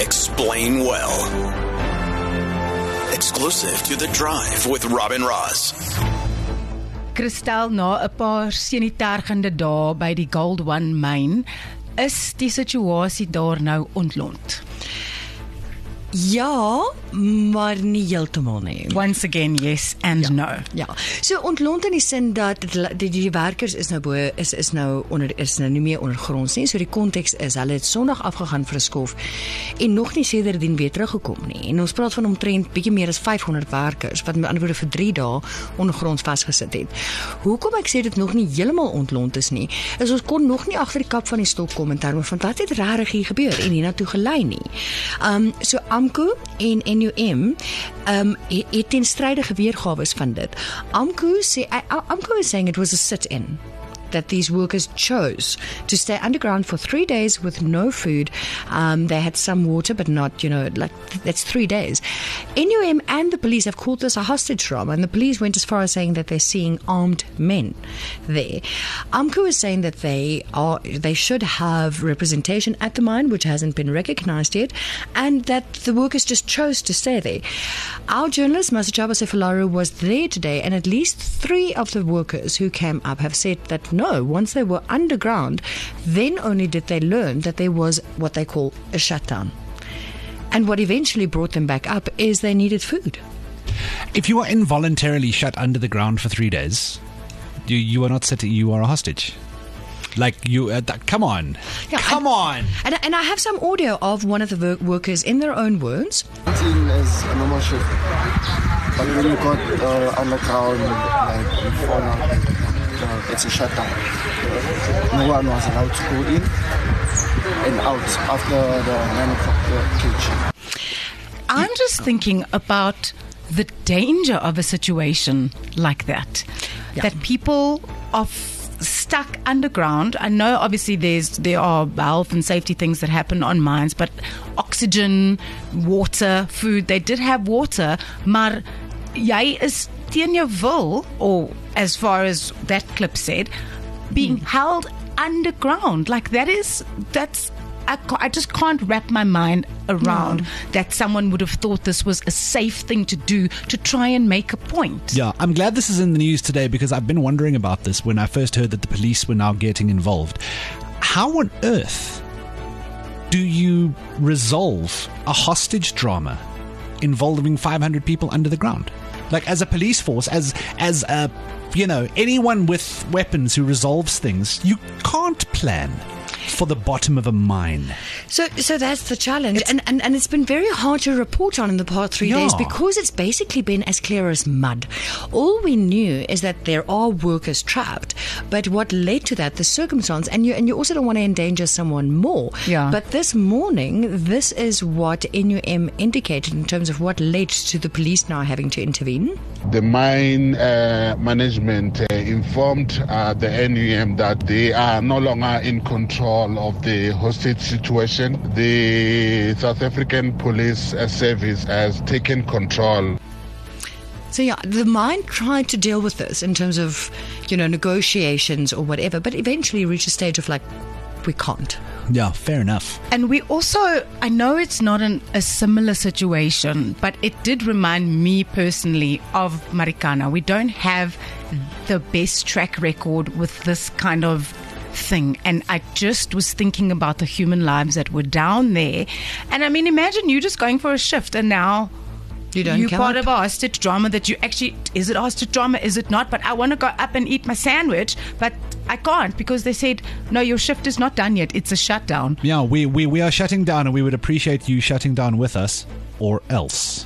Explain well. Exclusive to The Drive with Robin Ross. Kristel na 'n paar sanitairgende dae by die Gold One myn is die situasie daar nou ontlont. Ja, maar nie heeltemal nie. Once again yes and ja. no. Ja. So ontlont in die sin dat die, die, die werkers is nou bo is is nou onder is nou nie meer ondergronds nie. So die konteks is hulle het Sondag afgegaan vir 'n skof en nog nie sedertdien weer teruggekom nie. En ons praat van omtrent bietjie meer as 500 werkers wat met ander woorde vir 3 dae ondergronds vasgesit het. Hoekom ek sê dit nog nie heeltemal ontlont is nie, is ons kon nog nie agter die kap van die stok kom in terme van wat het regtig hier gebeur en hiernatoe gelei nie. Um so AMKU en NUM um het ten strydige weergawe van dit. AMKU sê AMKU is saying it was a sit-in that these workers chose to stay underground for three days with no food. Um, they had some water, but not, you know, like that's three days. NUM and the police have called this a hostage drama, and the police went as far as saying that they're seeing armed men there. AMCU is saying that they are they should have representation at the mine, which hasn't been recognised yet, and that the workers just chose to stay there. Our journalist Masechaba Sefularo was there today, and at least three of the workers who came up have said that no, once they were underground, then only did they learn that there was what they call a shutdown. And what eventually brought them back up is they needed food. If you are involuntarily shut under the ground for three days, you, you are not sitting, you are a hostage. Like you, uh, th- come on, Yeah, come and- on. And, and I have some audio of one of the work- workers in their own words. Routine is a normal shift. But when you got uh, underground, like before now, uh, it's a shutdown. No one was allowed to go in and out after the 9 o'clock cage. I'm just thinking about the danger of a situation like that. Yeah. That people are f- stuck underground. I know obviously there's there are health and safety things that happen on mines, but oxygen, water, food, they did have water, maar jy is teen jou wil or as far as that clip said being hmm. held underground like that is that's I, I just can't wrap my mind around that someone would have thought this was a safe thing to do to try and make a point. Yeah, I'm glad this is in the news today because I've been wondering about this when I first heard that the police were now getting involved. How on earth do you resolve a hostage drama involving 500 people under the ground? Like as a police force, as as a you know anyone with weapons who resolves things, you can't plan for the bottom of a mine. So, so that's the challenge, and, and and it's been very hard to report on in the past three Yeah. days because it's basically been as clear as mud. All we knew is that there are workers trapped, but what led to that, the circumstance, and you and you also don't want to endanger someone more. Yeah. But this morning, this is what NUM indicated in terms of what led to the police now having to intervene. The mine uh, management uh, informed uh, the NUM that they are no longer in control of the hostage situation. The South African Police Service has taken control. So yeah, the mine tried to deal with this in terms of, you know, negotiations or whatever, but eventually reached a stage of like, we can't. Yeah, fair enough. And we also, I know it's not an, a similar situation, but it did remind me personally of Marikana. We don't have the best track record with this kind of thing. And I just was thinking about the human lives that were down there. And I mean, imagine you just going for a shift and now You don't you come part up. of a hostage drama that you actually is it hostage drama is it not but i want to go up and eat my sandwich but i can't because they said no your shift is not done yet it's a shutdown Yeah, we, we, we are shutting down and we would appreciate you shutting down with us or else.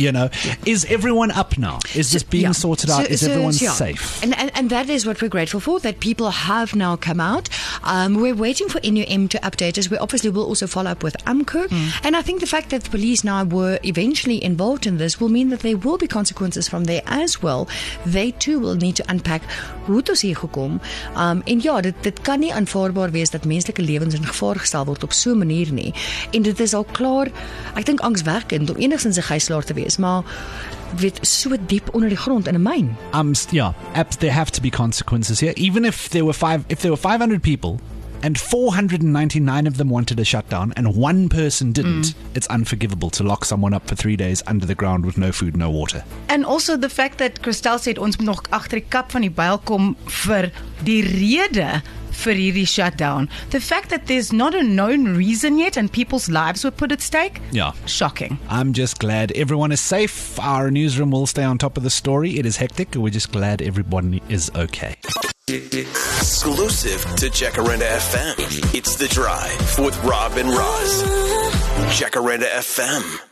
You know, is everyone up now? Is this being Yeah. sorted out? So- is so, everyone yeah. safe? And, and and that is what we're grateful for. That people have now come out. Um, we're waiting for NUM to update us. We obviously will also follow up with AMCO. Hmm. And I think the fact that the police now were eventually involved in this will mean that there will be consequences from there as well. They too will need to unpack hoe het ons hier gekom. Um, en ja, dit dit kan nie aanvaarbaar wees dat menslike lewens in gevaar gestel word op so 'n manier nie. En dit is al klaar, ek dink angswekkend om enigstens 'n gijslaer te wees, maar weet so diep onder die grond in 'n myn. Um, yeah, abs- there have to be consequences here. Even if there were five, if there were 500 people and 499 of them wanted a shutdown, and one person didn't, it's unforgivable to lock someone up for three days under the ground with no food, no water. And also the fact that Christel said ons moet nog agter die kap van die byl kom vir die rede vir hierdie shutdown. The fact that there's not a known reason yet and people's lives were put at stake. Yeah. Shocking. I'm just glad everyone is safe. Our newsroom will stay on top of the story. It is hectic. We're just glad everyone is okay. Exclusive to Jacaranda FM. It's The Drive with Rob and Roz. Jacaranda FM.